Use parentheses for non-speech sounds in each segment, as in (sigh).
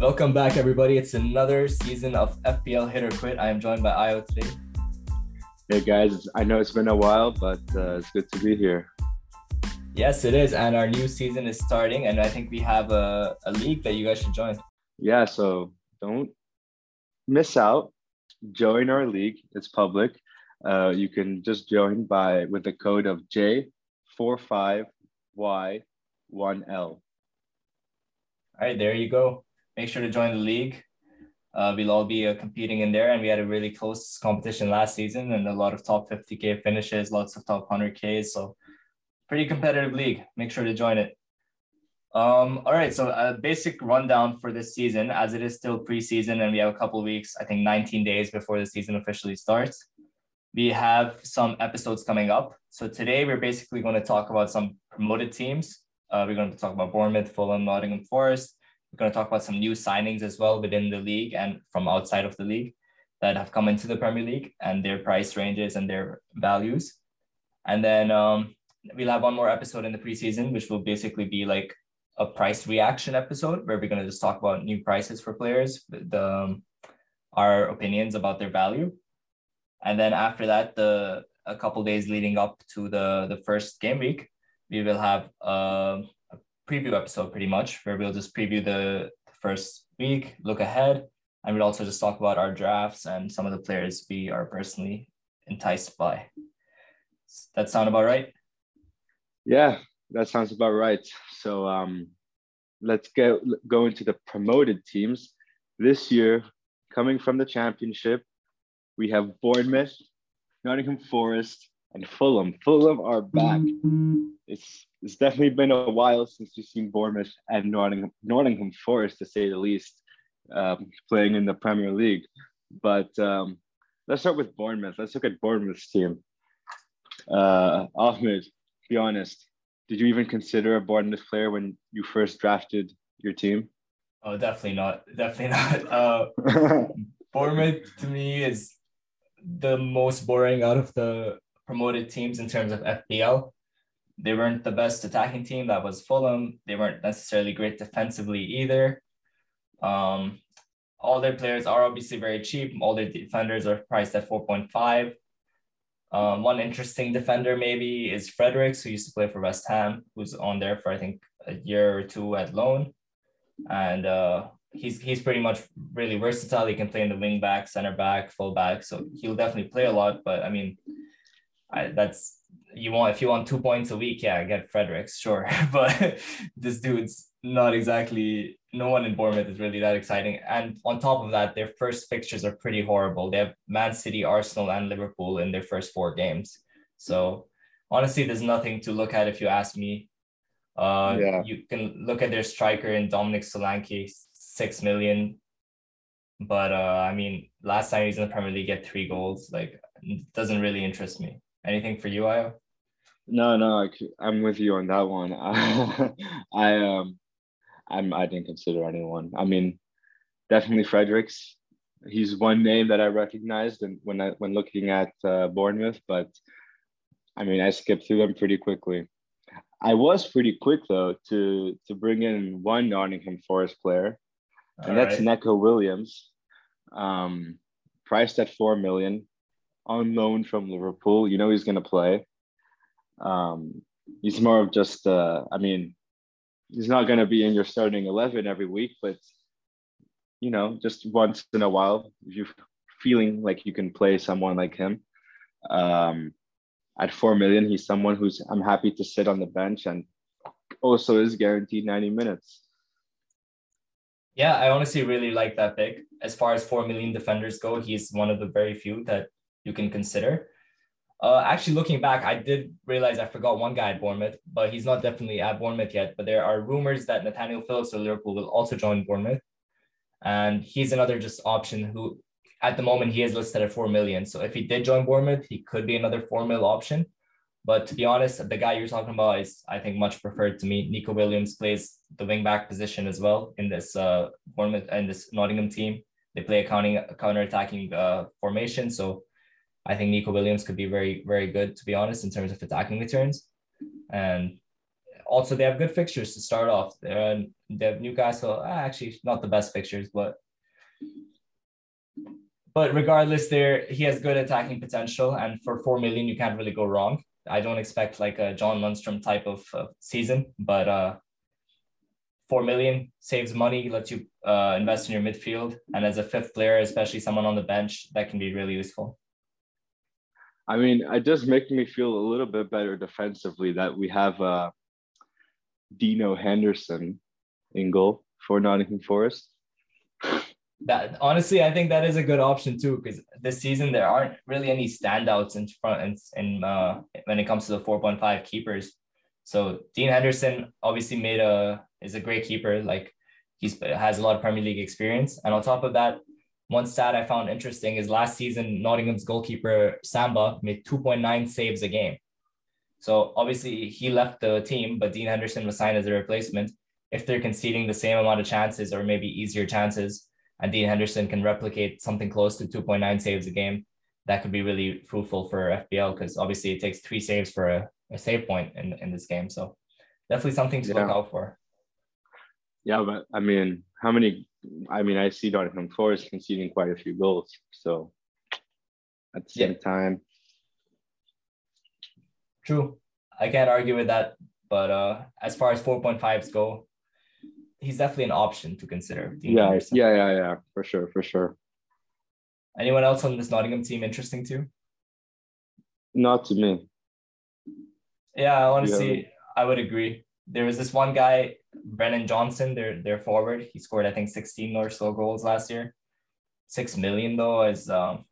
Welcome back, everybody. It's another season of FPL Hit or Quit. I am joined by Io today. Hey guys, I know it's been a while, but uh, it's good to be here. Yes, it is. And our new season is starting, and I think we have a, a league that you guys should join. Yeah, so don't miss out. Join our league. It's public. Uh, you can just join by with the code of J45Y1L. All right, there you go. Make sure to join the league. Uh, we'll all be uh, competing in there, and we had a really close competition last season, and a lot of top 50k finishes, lots of top 100ks. So, pretty competitive league. Make sure to join it. Um, all right, so a basic rundown for this season, as it is still preseason, and we have a couple weeks, I think 19 days before the season officially starts. We have some episodes coming up. So today we're basically going to talk about some promoted teams. Uh, we're going to talk about Bournemouth, Fulham, Nottingham Forest, we're going to talk about some new signings as well within the league and from outside of the league that have come into the Premier League and their price ranges and their values. And then um, we'll have one more episode in the preseason, which will basically be like a price reaction episode where we're going to just talk about new prices for players, the um, our opinions about their value. And then after that, the a couple days leading up to the the first game week, we will have uh, preview episode pretty much where we'll just preview the first week, look ahead, and we'll also just talk about our drafts and some of the players we are personally enticed by. That sound about right? Yeah, that sounds about right. So um, let's go go into the promoted teams. This year, coming from the championship, we have Bournemouth, Nottingham Forest, and Fulham. Fulham are back. It's it's definitely been a while since we've seen Bournemouth and Nottingham, Nottingham Forest, to say the least, um, playing in the Premier League. But um, let's start with Bournemouth. Let's look at Bournemouth's team. Uh, Ahmed, be honest, did you even consider a Bournemouth player when you first drafted your team? Oh, definitely not. Definitely (laughs) not. Uh, (laughs) Bournemouth to me is the most boring out of the promoted teams in terms of FPL. They weren't the best attacking team. That was Fulham. They weren't necessarily great defensively either. Um, all their players are obviously very cheap. All their defenders are priced at 4.5. Um, one interesting defender maybe is Fredericks, who used to play for West Ham, who's on there for I think a year or two at loan, and uh, he's he's pretty much really versatile. He can play in the wing back, center back, full back, so he'll definitely play a lot. But I mean, I, that's you want if you want two points a week, yeah, get Fredericks, sure. (laughs) but this dude's not exactly no one in Bournemouth is really that exciting. And on top of that, their first fixtures are pretty horrible. They have Man City, Arsenal, and Liverpool in their first four games. So honestly, there's nothing to look at if you ask me. Uh, yeah. you can look at their striker in Dominic Solanke, six million. But uh, I mean, last time he was in the Premier League, get three goals. Like, doesn't really interest me. Anything for you, Io? No, no, I, I'm with you on that one. (laughs) I, um, I'm I didn't consider anyone. I mean, definitely Fredericks. He's one name that I recognized and when I when looking at uh, Bournemouth, but I mean, I skipped through them pretty quickly. I was pretty quick though to to bring in one Nottingham Forest player, and All that's right. Neco Williams, um, priced at four million on loan from Liverpool. You know he's going to play. Um, he's more of just, uh, I mean, he's not going to be in your starting 11 every week, but, you know, just once in a while, if you're feeling like you can play someone like him. Um, at 4 million, he's someone who's, I'm happy to sit on the bench and also is guaranteed 90 minutes. Yeah, I honestly really like that pick. As far as 4 million defenders go, he's one of the very few that you can consider. Uh, actually, looking back, I did realize I forgot one guy at Bournemouth, but he's not definitely at Bournemouth yet. But there are rumors that Nathaniel Phillips of Liverpool will also join Bournemouth, and he's another just option who, at the moment, he is listed at four million. So if he did join Bournemouth, he could be another four mil option. But to be honest, the guy you're talking about is, I think, much preferred to me. Neco Williams plays the wing back position as well in this uh, Bournemouth and this Nottingham team. They play a counting counter attacking uh, formation, so I think Neco Williams could be very, very good, to be honest, in terms of attacking returns. And also they have good fixtures to start off. They're, they have Newcastle. Ah, actually, not the best fixtures, but but regardless, there he has good attacking potential, and for four million, you can't really go wrong. I don't expect like a John Lundstram type of uh, season, but uh, four million saves money, lets you uh, invest in your midfield, and as a fifth player, especially someone on the bench, that can be really useful. I mean, it does make me feel a little bit better defensively that we have uh, Dean Henderson in goal for Nottingham Forest. that honestly, I think that is a good option too, because this season there aren't really any standouts in front and uh, when it comes to the 4.5 keepers. So Dean Henderson obviously made a is a great keeper. Like he's has a lot of Premier League experience, and on top of that, one stat I found interesting is last season Nottingham's goalkeeper Samba made 2.9 saves a game. So obviously he left the team, but Dean Henderson was signed as a replacement. If they're conceding the same amount of chances or maybe easier chances, and Dean Henderson can replicate something close to 2.9 saves a game, that could be really fruitful for FPL because obviously it takes three saves for a, a save point in, in this game. So definitely something to yeah. look out for. Yeah, but I mean, how many? I mean, I see Nottingham Forest conceding quite a few goals. So at the same yeah. time, true. I can't argue with that. But uh, as far as 4.5s go, he's definitely an option to consider. yeah, yeah, yeah, yeah, for sure, for sure. Anyone else on this Nottingham team interesting too? Not to me. Yeah, honestly, yeah. I would agree. There was this one guy, Brennan Johnson, their their forward. He scored, I think, 16 or so goals last year. Six million though is um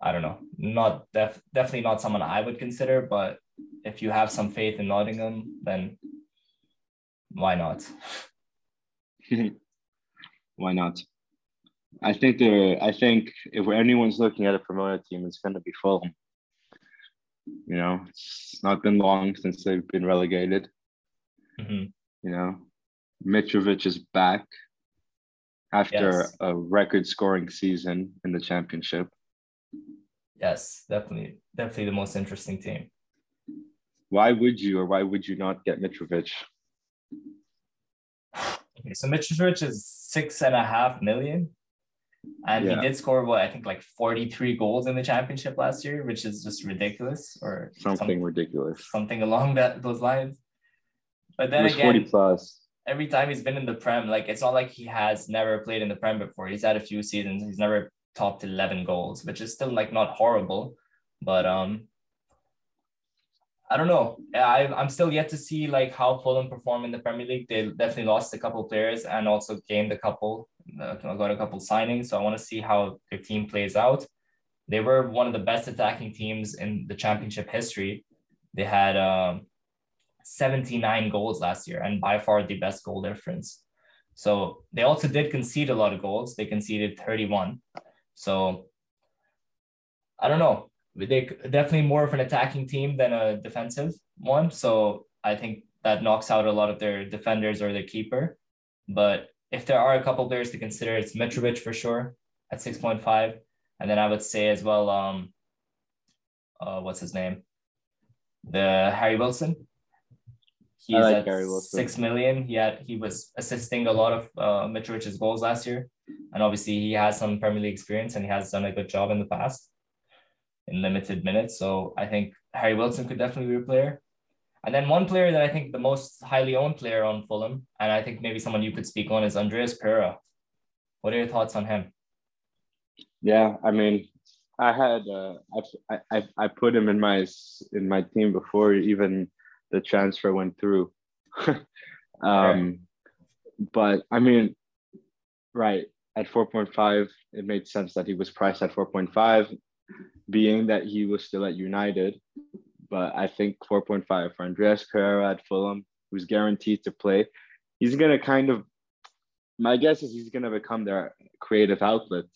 I don't know, not def- definitely not someone I would consider, but if you have some faith in Nottingham, then why not? (laughs) why not? I think there. I think if anyone's looking at a promoted team, it's going to be Fulham. You know, it's not been long since they've been relegated. Mm-hmm. You know, Mitrovic is back after yes. a record-scoring season in the championship. Yes, definitely, definitely the most interesting team. Why would you, or why would you not get Mitrovic? Okay, so Mitrovic is six and a half million. And yeah. he did score what I think like 43 goals in the championship last year, which is just ridiculous or something ridiculous. Something along that those lines. But then again 40 plus. Every time he's been in the Prem, like it's not like he has never played in the Prem before. He's had a few seasons. He's never topped 11 goals, which is still like not horrible. But um I don't know. I, I'm still yet to see like how Fulham perform in the Premier League. They definitely lost a couple players and also gained a couple, uh, got a couple signings. So I want to see how their team plays out. They were one of the best attacking teams in the championship history. They had um, 79 goals last year and by far the best goal difference. So they also did concede a lot of goals. They conceded 31. So I don't know they definitely more of an attacking team than a defensive one. So I think that knocks out a lot of their defenders or their keeper. But if there are a couple players to consider, it's Mitrovic for sure at 6.5. And then I would say as well, um, uh, what's his name? The Harry Wilson. He's like at six million. He had he was assisting a lot of uh, Mitrovic's goals last year, and obviously he has some Premier League experience and he has done a good job in the past in limited minutes. So I think Harry Wilson could definitely be a player. And then one player that I think the most highly owned player on Fulham, and I think maybe someone you could speak on is Andreas Pereira. What are your thoughts on him? Yeah, I mean, I had uh, I, I I put him in my in my team before even the transfer went through. (laughs) um, but I mean, right at 4.5, it made sense that he was priced at 4.5 being that he was still at United. But I think 4.5 for Andreas Pereira at Fulham, who's guaranteed to play. He's going to kind of, my guess is he's going to become their creative outlet.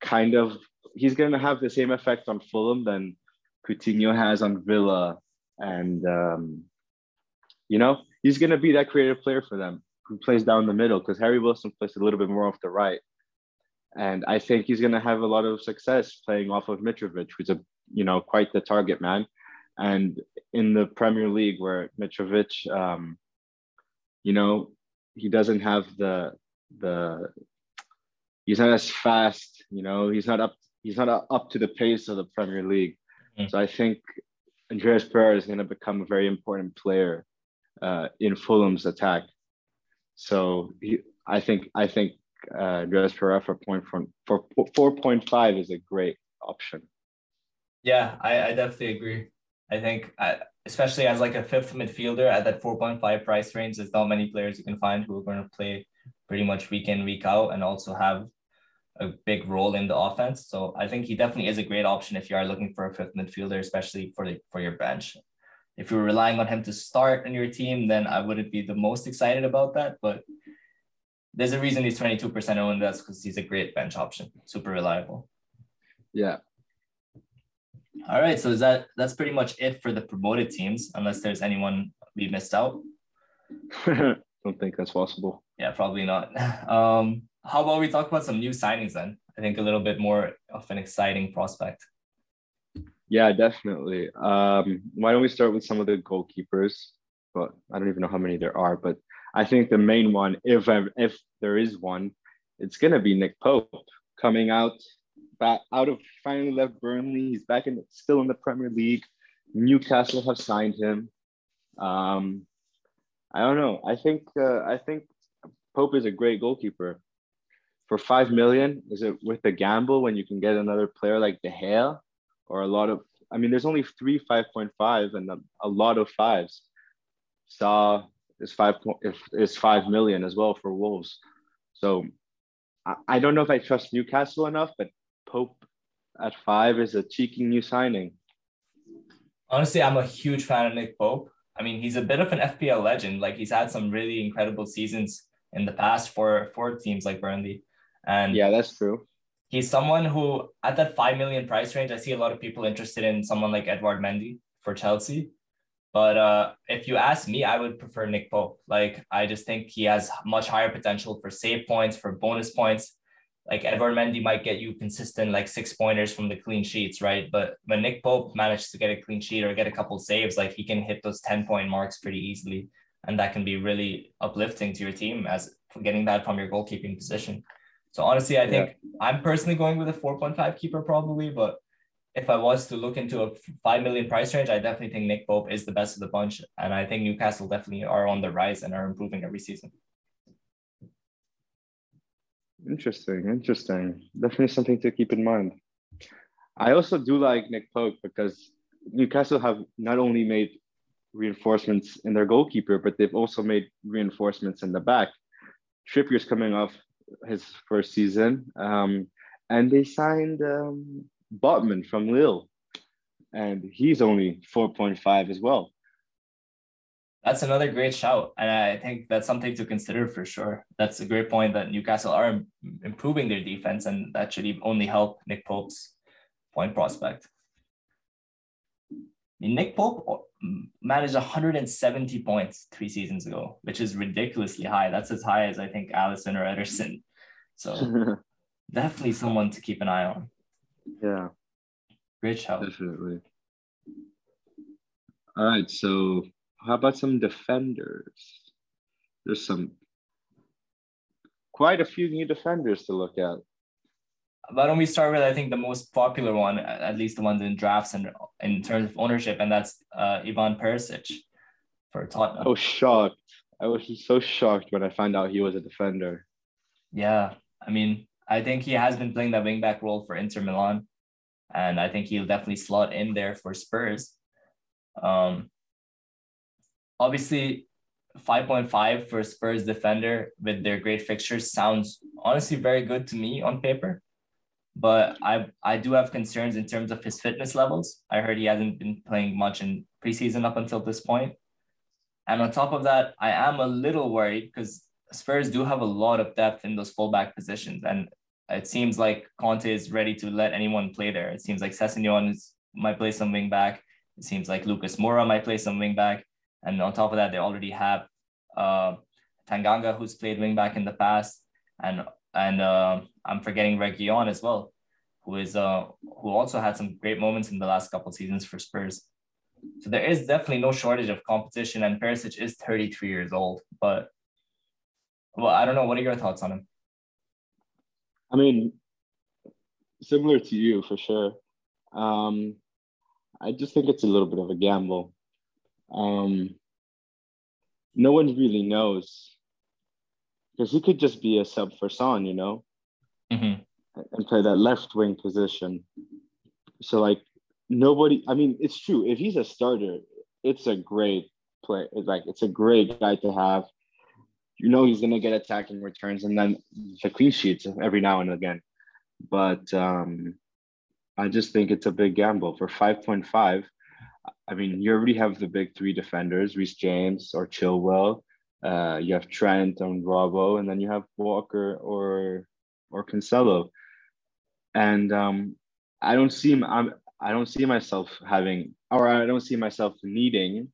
Kind of, he's going to have the same effect on Fulham than Coutinho has on Villa. And, um, you know, he's going to be that creative player for them who plays down the middle because Harry Wilson plays a little bit more off the right. And I think he's going to have a lot of success playing off of Mitrovic, who's a you know quite the target man. And in the Premier League, where Mitrovic, um, you know, he doesn't have the the he's not as fast. You know, he's not up he's not up to the pace of the Premier League. Mm-hmm. So I think Andreas Pereira is going to become a very important player uh, in Fulham's attack. So he, I think I think uh, Andreas Pereira for point for four point five is a great option. Yeah, I, I definitely agree. I think I, uh, especially as like a fifth midfielder at that 4.5 price range, there's not many players you can find who are going to play pretty much week in, week out, and also have a big role in the offense. So I think he definitely is a great option if you are looking for a fifth midfielder, especially for the for your bench. If you're relying on him to start in your team, then I wouldn't be the most excited about that. But there's a reason he's 22% owned. That's because he's a great bench option, super reliable. Yeah. All right. So is that that's pretty much it for the promoted teams, unless there's anyone we missed out. (laughs) Don't think that's possible. Yeah, probably not. (laughs) Um, how about we talk about some new signings then? I think a little bit more of an exciting prospect. Yeah, definitely. Um, why don't we start with some of the goalkeepers? But I don't even know how many there are. But I think the main one, if I, if there is one, it's gonna be Nick Pope coming out back out of finally left Burnley. He's back in still in the Premier League. Newcastle have signed him. Um, I don't know. I think uh, I think Pope is a great goalkeeper for five million, is it with a gamble when you can get another player like De Gea or a lot of? I mean, there's only three five point five and a, a lot of fives. Sá is five is five million as well for Wolves. So I, I don't know if I trust Newcastle enough, but Pope at five is a cheeky new signing. Honestly, I'm a huge fan of Nick Pope. I mean, he's a bit of an FPL legend. Like he's had some really incredible seasons in the past for for teams like Burnley. And yeah, that's true. He's someone who, at that 5 million price range, I see a lot of people interested in someone like Edouard Mendy for Chelsea. But uh, if you ask me, I would prefer Nick Pope. Like, I just think he has much higher potential for save points, for bonus points. Like, Edouard Mendy might get you consistent, like six pointers from the clean sheets, right? But when Nick Pope manages to get a clean sheet or get a couple saves, like, he can hit those 10 point marks pretty easily. And that can be really uplifting to your team as getting that from your goalkeeping position. So honestly, I think yeah. I'm personally going with a 4.5 keeper probably, but if I was to look into a 5 million price range, I definitely think Nick Pope is the best of the bunch. And I think Newcastle definitely are on the rise and are improving every season. Interesting, interesting. Definitely something to keep in mind. I also do like Nick Pope because Newcastle have not only made reinforcements in their goalkeeper, but they've also made reinforcements in the back. Trippier's coming off his first season, um, and they signed um, Botman from Lille, and he's only four point five as well. That's another great shout, and I think that's something to consider for sure. That's a great point that Newcastle are improving their defense, and that should only help Nick Pope's point prospect. Nick Pope managed 170 points three seasons ago, which is ridiculously high. That's as high as I think Alisson or Ederson. So (laughs) definitely someone to keep an eye on. Yeah. Great shout. Definitely. All right. So how about some defenders? There's some quite a few new defenders to look at why don't we start with I think the most popular one, at least the ones in drafts and in terms of ownership, and that's uh, Ivan Perisic for Tottenham. Oh, shocked! I was so shocked when I found out he was a defender. Yeah, I mean, I think he has been playing that wingback role for Inter Milan, and I think he'll definitely slot in there for Spurs. Um, obviously, 5.5 for Spurs defender with their great fixtures sounds honestly very good to me on paper but I I do have concerns in terms of his fitness levels. I heard he hasn't been playing much in preseason up until this point. And on top of that, I am a little worried because Spurs do have a lot of depth in those fullback positions. And it seems like Conte is ready to let anyone play there. It seems like Sessegnon might play some wing back. It seems like Lucas Moura might play some wing back. And on top of that, they already have uh, Tanganga, who's played wing back in the past. And and uh, I'm forgetting Reguilon as well, who is uh who also had some great moments in the last couple seasons for Spurs. So there is definitely no shortage of competition, and Perisic is 33 years old. But well, I don't know. What are your thoughts on him? I mean, similar to you for sure. Um, I just think it's a little bit of a gamble. Um, no one really knows because he could just be a sub for Son, you know, mm-hmm. and play that left wing position. So like nobody. I mean, it's true. If he's a starter, it's a great play. It's like it's a great guy to have. You know he's gonna get attacking returns and then the clean sheets every now and again. But um, I just think it's a big gamble for five point five. I mean, you already have the big three defenders, Reece James or Chilwell. Uh, you have Trent and Robbo, and then you have Walker or or Cancelo. And um, I don't see. I'm, I don't see myself having, or I don't see myself needing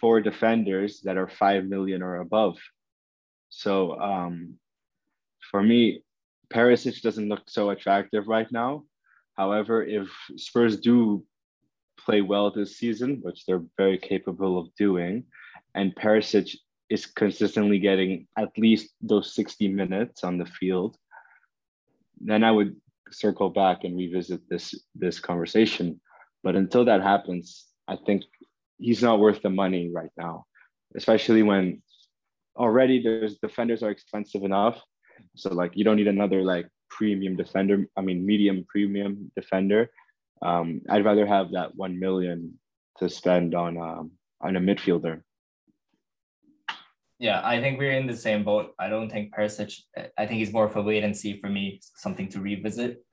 four defenders that are five million or above. So um, for me, Perisic doesn't look so attractive right now. However, if Spurs do play well this season, which they're very capable of doing, and Perisic is consistently getting at least those 60 minutes on the field, then I would circle back and revisit this this conversation. But until that happens, I think he's not worth the money right now, especially when already there's defenders are expensive enough. So like you don't need another like premium defender. I mean medium premium defender. Um, I'd rather have that one million to spend on um, on a midfielder. Yeah, I think we're in the same boat. I don't think Perisic. I think he's more of a wait and see for me, something to revisit.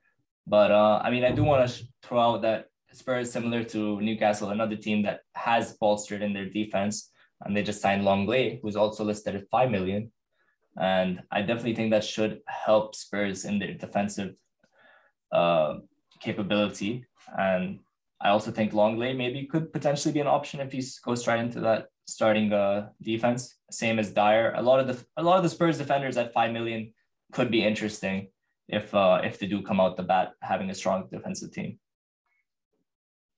But uh, I mean, I do want to throw out that Spurs, similar to Newcastle, another team that has bolstered in their defense, and they just signed Lenglet, who's also listed at five million. And I definitely think that should help Spurs in their defensive uh, capability. And I also think Lenglet maybe could potentially be an option if he goes right into that starting uh, defense. Same as Dier. A lot of the a lot of the Spurs defenders at five million could be interesting if uh, if they do come out the bat having a strong defensive team.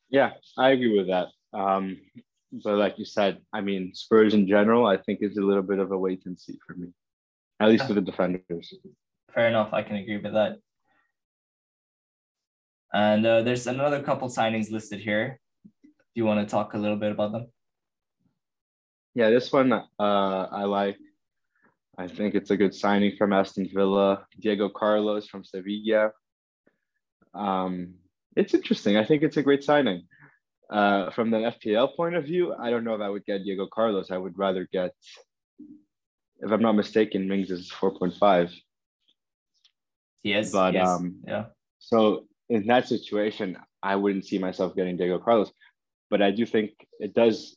Yeah, I agree with that. Um, but like you said, I mean, Spurs in general, I think is a little bit of a wait and see for me, at least for the defenders. Fair enough. I can agree with that. And uh, there's another couple signings listed here. Do you want to talk a little bit about them? Yeah, this one uh, I like. I think it's a good signing from Aston Villa. Diego Carlos from Sevilla. Um, it's interesting. I think it's a great signing. Uh, from the FPL point of view, I don't know if I would get Diego Carlos. I would rather get, if I'm not mistaken, Mings is 4.5. Yes. But yes. um, yeah. So in that situation, I wouldn't see myself getting Diego Carlos. But I do think it does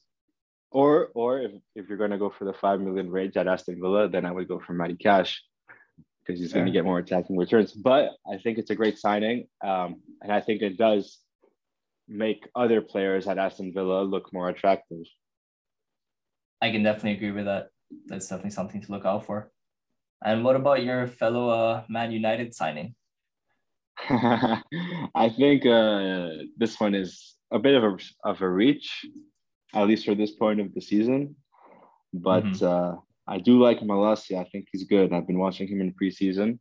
or or if, if you're going to go for the five million range at Aston Villa, then I would go for Matty Cash because he's going to get more attacking returns. But I think it's a great signing, um, and I think it does make other players at Aston Villa look more attractive. I can definitely agree with that. That's definitely something to look out for. And what about your fellow uh, Man United signing? (laughs) I think uh, this one is a bit of a of a reach at least for this point of the season. But mm-hmm. uh, I do like Malacia. I think he's good. I've been watching him in preseason.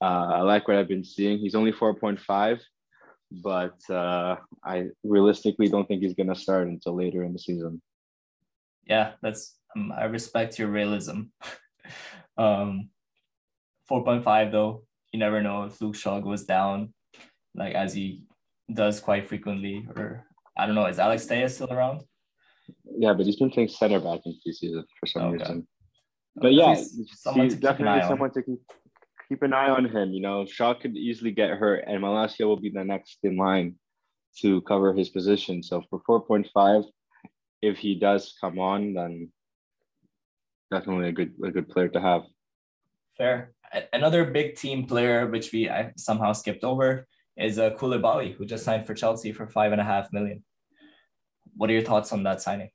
Uh, I like what I've been seeing. He's only 4.5, but uh, I realistically don't think he's going to start until later in the season. Yeah, that's um, I respect your realism. (laughs) um, 4.5 though, you never know if Luke Shaw goes down, like as he does quite frequently, or I don't know. Is Alex Telles still around? Yeah, but he's been playing center back in preseason for some okay. reason. But yeah, he's definitely someone to keep, keep an eye on him. You know, Shaw could easily get hurt, and Malacia will be the next in line to cover his position. So for 4.5, if he does come on, then definitely a good a good player to have. Fair. Another big team player, which we I somehow skipped over, is uh, Koulibaly, who just signed for Chelsea for five and a half million. What are your thoughts on that signing?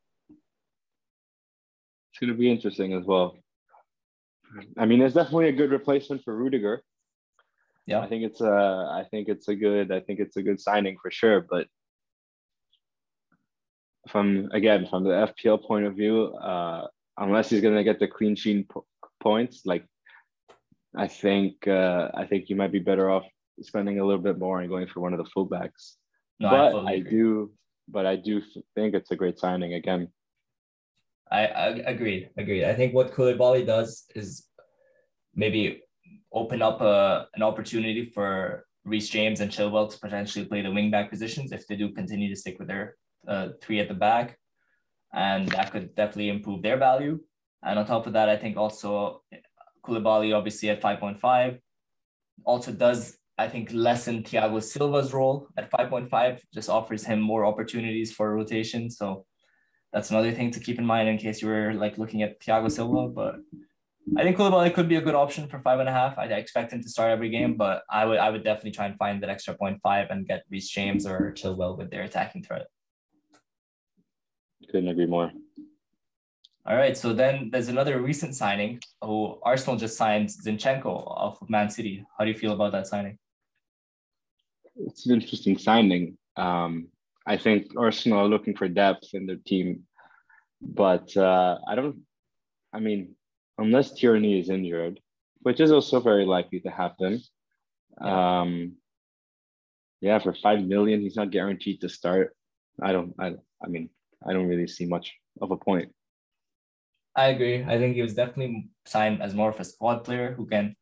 It's going to be interesting as well. I mean, it's definitely a good replacement for Rudiger. Yeah, I think it's a, I think it's a good, I think it's a good signing for sure. But from again from the FPL point of view, uh, unless he's gonna get the clean sheet po- points, like I think uh, I think you might be better off spending a little bit more and going for one of the fullbacks. No, but I, I do, but I do think it's a great signing again. I, I agreed, agreed. I think what Koulibaly does is maybe open up a, an opportunity for Reece James and Chilwell to potentially play the wingback positions if they do continue to stick with their uh, three at the back, and that could definitely improve their value. And on top of that, I think also Koulibaly, obviously at 5.5, also does, I think, lessen Thiago Silva's role at 5.5, just offers him more opportunities for rotation. So that's another thing to keep in mind in case you were like looking at Thiago Silva. But I think Koulibaly could be a good option for five and a half. I expect him to start every game, but I would I would definitely try and find that extra point five and get Reece James or Chilwell with their attacking threat. Couldn't agree more. All right. So then there's another recent signing who Arsenal just signed Zinchenko off of Man City. How do you feel about that signing? It's an interesting signing. Um, I think Arsenal are looking for depth in their team, but uh, I don't. I mean, unless Tierney is injured, which is also very likely to happen. Yeah. Um, yeah, for five million, he's not guaranteed to start. I don't. I. I mean, I don't really see much of a point. I agree. I think he was definitely signed as more of a squad player who can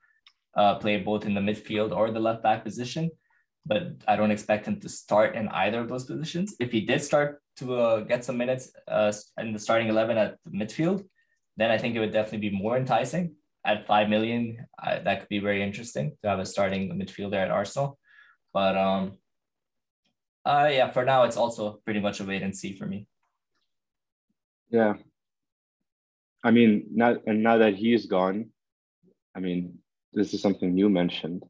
uh, play both in the midfield or the left back position. But I don't expect him to start in either of those positions. If he did start to uh, get some minutes uh, in the starting 11 at the midfield, then I think it would definitely be more enticing. At 5 million, that could be very interesting to have a starting midfielder at Arsenal. But um, uh, yeah, for now, it's also pretty much a wait and see for me. Yeah, I mean, now and now that he is gone, I mean, this is something you mentioned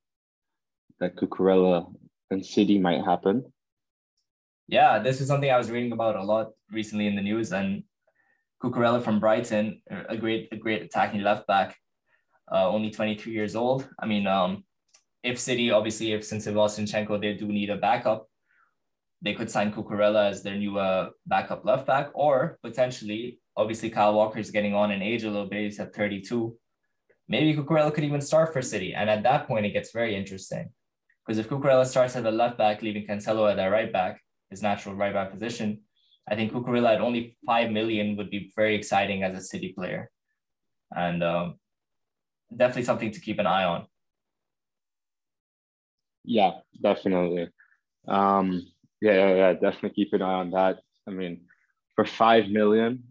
that Cucurella and City might happen. Yeah, this is something I was reading about a lot recently in the news, and Cucurella from Brighton, a great, a great attacking left back, uh, only 23 years old. I mean, um, if City, obviously, if since they lost Zinchenko, they do need a backup, they could sign Cucurella as their new uh, backup left back, or potentially Obviously, Kyle Walker is getting on in age a little bit. He's at 32. Maybe Cucurella could even start for City. And at that point, it gets very interesting. Because if Cucurella starts at the left back, leaving Cancelo at that right back, his natural right back position, I think Cucurella at only 5 million would be very exciting as a City player. And um, definitely something to keep an eye on. Yeah, definitely. Um, yeah, yeah, yeah, definitely keep an eye on that. I mean, for 5 million,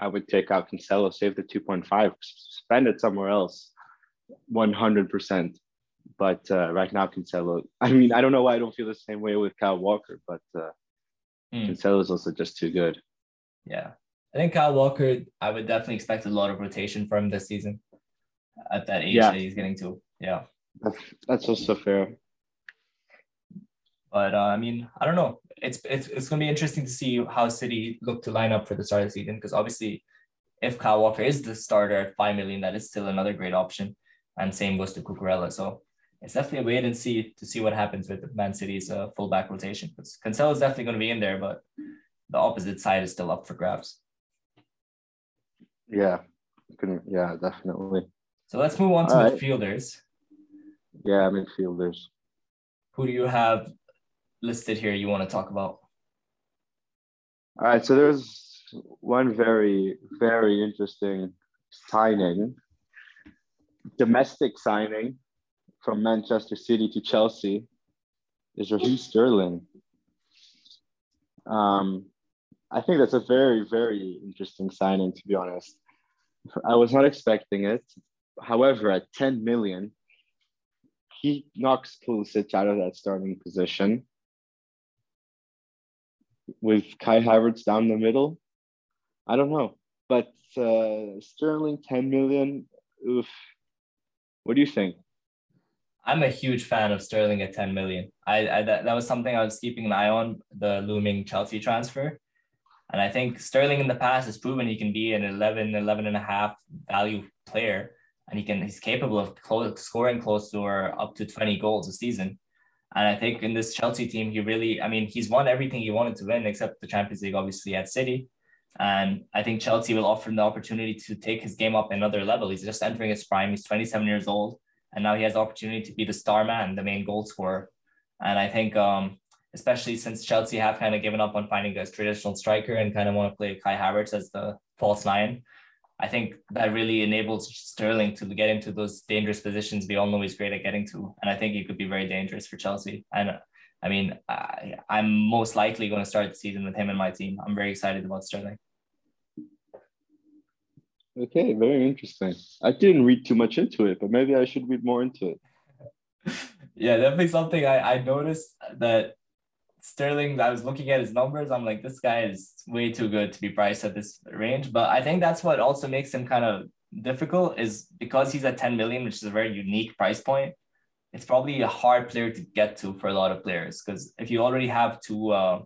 I would take out Cancelo, save the 2.5, spend it somewhere else, 100%. But uh, right now, Cancelo, I mean, I don't know why I don't feel the same way with Kyle Walker, but uh, mm. Cancelo is also just too good. Yeah. I think Kyle Walker, I would definitely expect a lot of rotation from him this season at that age yeah. that he's getting to. Yeah. That's, that's also fair. But uh, I mean, I don't know. It's it's it's going to be interesting to see how City look to line up for the start of the season because obviously, if Kyle Walker is the starter at five million, that is still another great option, and same goes to Cucurella. So it's definitely a wait and see to see what happens with Man City's uh, fullback rotation because Cancelo is definitely going to be in there, but the opposite side is still up for grabs. Yeah, yeah, definitely. So let's move on to All midfielders. Right. Yeah, midfielders. Who do you have listed here you want to talk about? All right, so there's one very, very interesting signing, domestic signing from Manchester City to Chelsea is Raheem Sterling. Um, I think that's a very, very interesting signing, to be honest. I was not expecting it. However, at 10 million, he knocks Pulisic out of that starting position with Kai Havertz down the middle. I don't know, but uh, Sterling 10 million. Oof. What do you think? I'm a huge fan of Sterling at 10 million. I, I that, that was something I was keeping an eye on the looming Chelsea transfer. And I think Sterling in the past has proven he can be an 11, 11 and a half value player. And he can, he's capable of close, scoring close to or up to 20 goals a season. And I think in this Chelsea team, he really, I mean, he's won everything he wanted to win except the Champions League, obviously at City. And I think Chelsea will offer him the opportunity to take his game up another level. He's just entering his prime. He's 27 years old, and now he has the opportunity to be the star man, the main goal scorer. And I think, um, especially since Chelsea have kind of given up on finding a traditional striker and kind of want to play Kai Havertz as the false nine, I think that really enables Sterling to get into those dangerous positions we all know he's great at getting to. And I think he could be very dangerous for Chelsea. And I mean, I, I'm most likely going to start the season with him in my team. I'm very excited about Sterling. Okay, very interesting. I didn't read too much into it, but maybe I should read more into it. (laughs) yeah, definitely something I, I noticed that Sterling, I was looking at his numbers. I'm like, this guy is way too good to be priced at this range. But I think that's what also makes him kind of difficult is because he's at 10 million, which is a very unique price point it's probably a hard player to get to for a lot of players because if you already have two uh,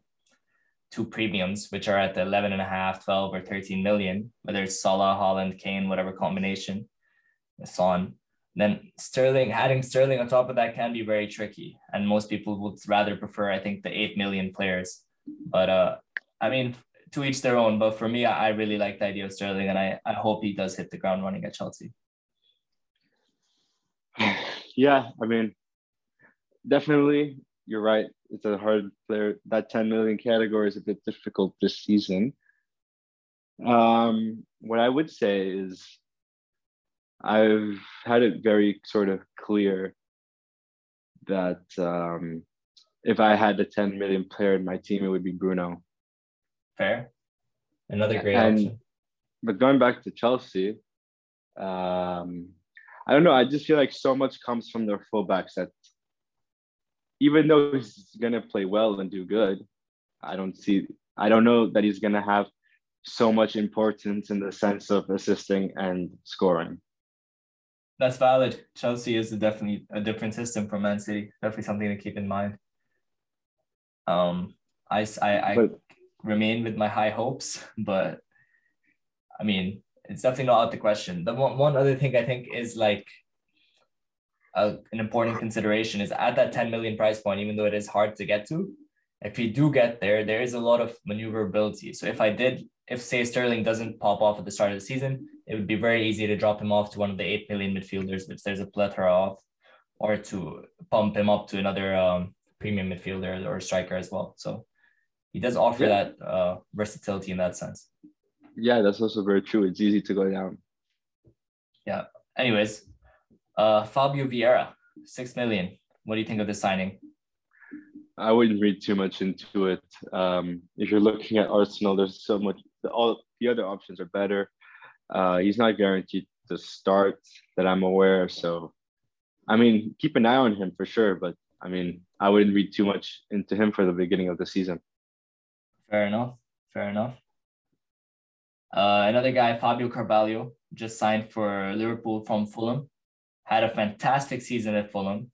two premiums which are at the 11 and a half 12 or 13 million whether it's Salah Haaland, Kane whatever combination Son then Sterling adding Sterling on top of that can be very tricky and most people would rather prefer I think the 8 million players but uh I mean to each their own but for me I, I really like the idea of Sterling and I, I hope he does hit the ground running at Chelsea yeah, I mean, definitely, you're right. It's a hard player. That 10 million category is a bit difficult this season. Um, what I would say is I've had it very sort of clear that um, if I had a 10 million player in my team, it would be Bruno. Fair. Another great and, option. But going back to Chelsea, um, I don't know. I just feel like so much comes from their fullbacks that even though he's gonna play well and do good, I don't see. I don't know that he's gonna have so much importance in the sense of assisting and scoring. That's valid. Chelsea is definitely a different system from Man City. Definitely something to keep in mind. Um, I I, I but, remain with my high hopes, but I mean, it's definitely not out of the question. The one, one other thing I think is like a, an important consideration is at that 10 million price point, even though it is hard to get to, if you do get there, there is a lot of maneuverability. So if I did, if say Sterling doesn't pop off at the start of the season, it would be very easy to drop him off to one of the 8 million midfielders, which there's a plethora of, or to pump him up to another um, premium midfielder or striker as well. So he does offer yeah. that uh, versatility in that sense. Yeah, that's also very true. It's easy to go down. Yeah. Anyways, uh, Fabio Vieira, six million. What do you think of the signing? I wouldn't read too much into it. Um, if you're looking at Arsenal, there's so much. All the other options are better. Uh, he's not guaranteed to start that I'm aware. So, I mean, keep an eye on him for sure. But I mean, I wouldn't read too much into him for the beginning of the season. Fair enough. Fair enough. Uh, another guy, Fabio Carvalho, just signed for Liverpool from Fulham. Had a fantastic season at Fulham.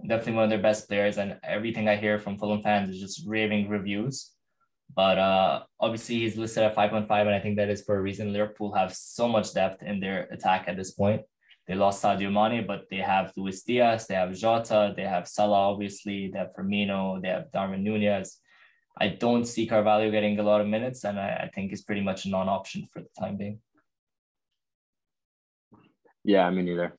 Definitely one of their best players, and everything I hear from Fulham fans is just raving reviews. But uh, obviously, he's listed at 5.5, and I think that is for a reason. Liverpool have so much depth in their attack at this point. They lost Sadio Mane, but they have Luis Diaz, they have Jota, they have Salah, obviously, they have Firmino, they have Darwin Nunez. I don't see Carvalho getting a lot of minutes, and I, I think it's pretty much a non-option for the time being. Yeah, me neither.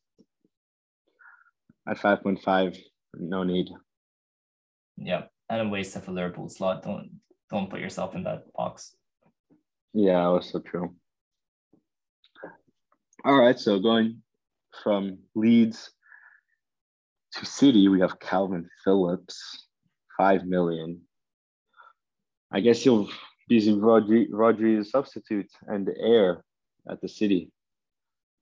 At five point five, no need. Yeah, and a waste of a Liverpool slot. Don't don't put yourself in that box. Yeah, also true. All right, so going from Leeds to City, we have Kalvin Phillips, five million. I guess he'll be Rodri, Rodri's substitute and the heir at the city.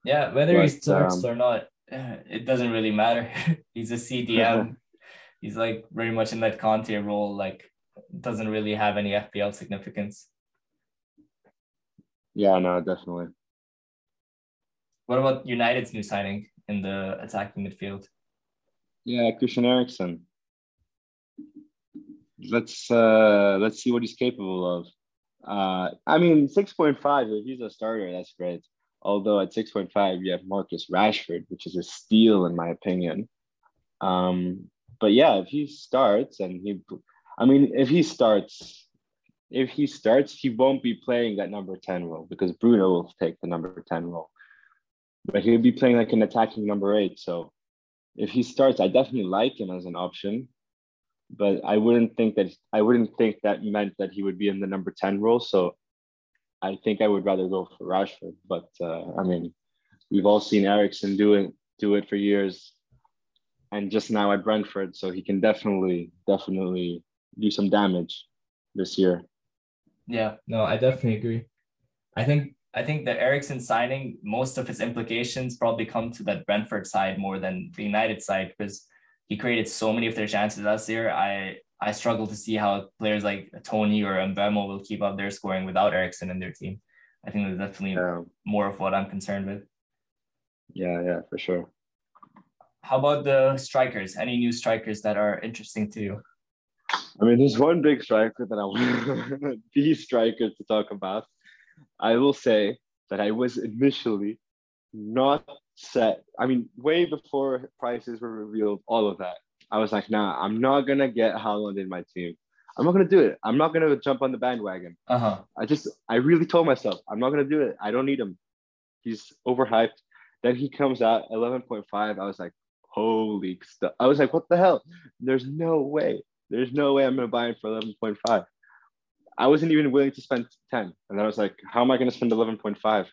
Yeah, whether but, he starts um, or not, (sighs) it doesn't really matter. (laughs) He's a CDM. (laughs) He's like very much in that Kanté role. Like, doesn't really have any FPL significance. Yeah, no, definitely. What about United's new signing in the attacking midfield? Yeah, Christian Eriksen let's uh, let's see what he's capable of. Uh, I mean, six point five. If he's a starter, that's great. Although at six point five, you have Marcus Rashford, which is a steal in my opinion. Um, but yeah, if he starts and he, I mean, if he starts, if he starts, he won't be playing that number 10 role because Bruno will take the number 10 role. But he'll be playing like an attacking number eight. So if he starts, I definitely like him as an option. But I wouldn't think that I wouldn't think that meant that he would be in the number 10 role. So I think I would rather go for Rashford. But uh, I mean, we've all seen Eriksen do it do it for years and just now at Brentford. So he can definitely, definitely do some damage this year. Yeah, no, I definitely agree. I think I think the Eriksen signing, most of his implications probably come to that Brentford side more than the United side because he created so many of their chances last year. I I struggle to see how players like Toney or Mbeumo will keep up their scoring without Eriksen in their team. I think that's definitely yeah. more of what I'm concerned with. Yeah, yeah, for sure. How about the strikers? Any new strikers that are interesting to you? I mean, there's one big striker that I want (laughs) the striker to talk about. I will say that I was initially not set. I mean, way before prices were revealed, all of that. I was like, nah, I'm not gonna get Haaland in my team. I'm not gonna do it. I'm not gonna jump on the bandwagon. Uh-huh. I just, I really told myself, I'm not gonna do it. I don't need him. He's overhyped. Then he comes out 11.5. I was like, holy stuff. I was like, what the hell? There's no way. There's no way I'm gonna buy him for 11.5. I wasn't even willing to spend 10. And then I was like, how am I gonna spend 11.5?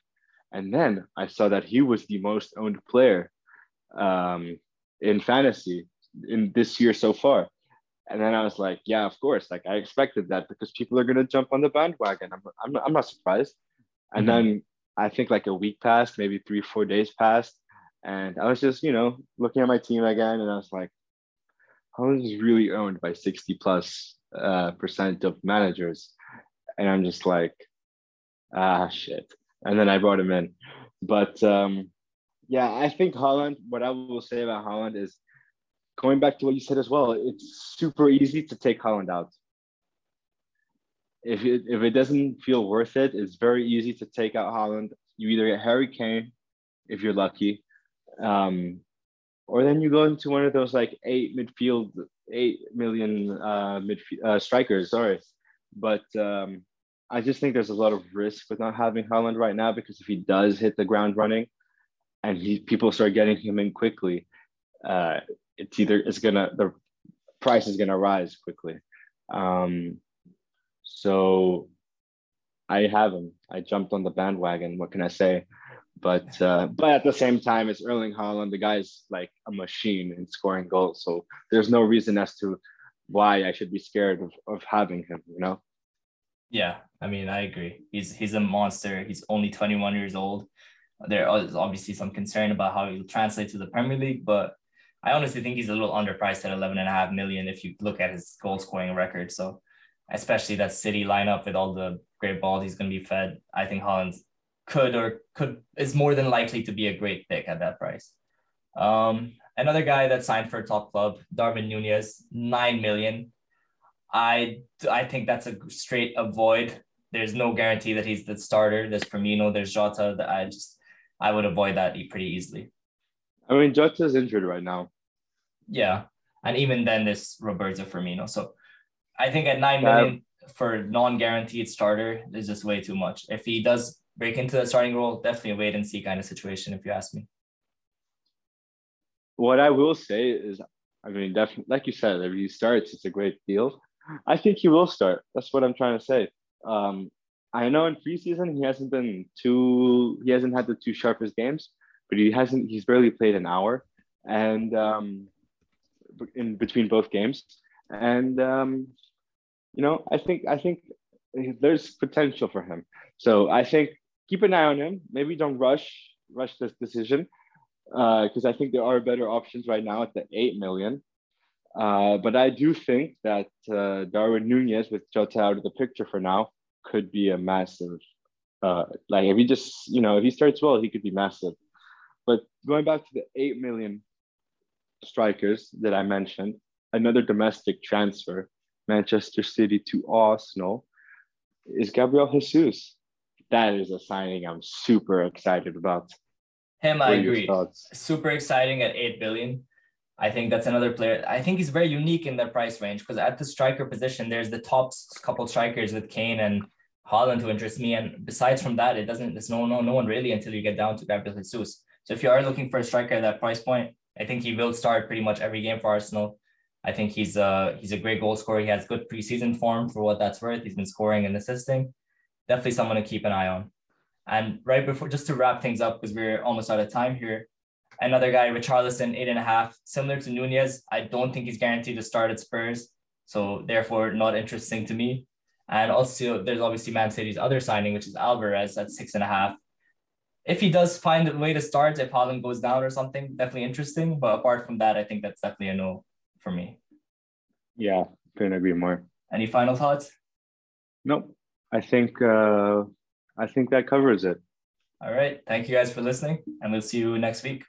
And then I saw that he was the most owned player um, in fantasy in this year so far. And then I was like, yeah, of course. Like I expected that because people are gonna jump on the bandwagon. I'm I'm, I'm not surprised. And mm-hmm. then I think like a week passed, maybe three, four days passed. And I was just, you know, looking at my team again, and I was like, Haaland is really owned by 60 plus uh, percent of managers. And I'm just like, ah, shit. And then I brought him in. But um, yeah, I think Haaland. what I will say about Haaland is going back to what you said as well, it's super easy to take Haaland out. If it, if it doesn't feel worth it, it's very easy to take out Haaland. You either get Harry Kane, if you're lucky, um, or then you go into one of those like eight midfield, eight million uh, midfield uh, strikers. Sorry, but um, I just think there's a lot of risk with not having Haaland right now because if he does hit the ground running, and he people start getting him in quickly, uh, it's either it's gonna the price is gonna rise quickly. Um, so I have him. I jumped on the bandwagon. What can I say? But uh, but at the same time, it's Erling Haaland. The guy's like a machine in scoring goals. So there's no reason as to why I should be scared of, of having him. You know. Yeah, I mean, I agree. He's he's a monster. He's only 21 years old. There is obviously some concern about how he'll translate to the Premier League, but I honestly think he's a little underpriced at 11 and a half million if you look at his goal scoring record. So especially that City lineup with all the great balls he's going to be fed, I think Haaland could or could is more than likely to be a great pick at that price. Um, another guy that signed for a top club, Darwin Nunez, nine million. I I think that's a straight avoid. There's no guarantee that he's the starter. There's Firmino, there's Jota. That I just I would avoid that pretty easily. I mean, Jota is injured right now. Yeah, and even then, there's Roberto Firmino. So I think at nine million for non-guaranteed starter is just way too much. If he does break into the starting role, definitely a wait and see kind of situation, if you ask me. What I will say is, I mean, definitely, like you said, if he starts, it's a great deal. I think he will start. That's what I'm trying to say. Um, I know in preseason he hasn't been too, he hasn't had the two sharpest games, but he hasn't, he's barely played an hour, and um, in between both games, and um, you know, I think I think there's potential for him. So I think keep an eye on him. Maybe don't rush rush this decision because uh, I think there are better options right now at the eight million. Uh, but I do think that uh, Darwin Nunez with Jota out of the picture for now could be a massive. Uh, like if he just you know if he starts well, he could be massive. But going back to the eight million strikers that I mentioned, another domestic transfer, Manchester City to Arsenal, is Gabriel Jesus that is a signing I'm super excited about. Him, I agree. Super exciting at eight billion. I think that's another player. I think he's very unique in their price range because at the striker position, there's the top couple strikers with Kane and Haaland who interest me. And besides from that, it doesn't, there's no, no, no one really until you get down to Gabriel Jesus. So if you are looking for a striker at that price point, I think he will start pretty much every game for Arsenal. I think he's a, he's a great goal scorer. He has good preseason form for what that's worth. He's been scoring and assisting. Definitely someone to keep an eye on. And right before, just to wrap things up, because we're almost out of time here, another guy, Richarlison, eight and a half, similar to Nunez. I don't think he's guaranteed to start at Spurs. So therefore, not interesting to me. And also, there's obviously Man City's other signing, which is Alvarez at six and a half. If he does find a way to start, if Haaland goes down or something, definitely interesting. But apart from that, I think that's definitely a no for me. Yeah, couldn't agree more. Any final thoughts? Nope. I think uh, I think that covers it. All right. Thank you guys for listening, and we'll see you next week.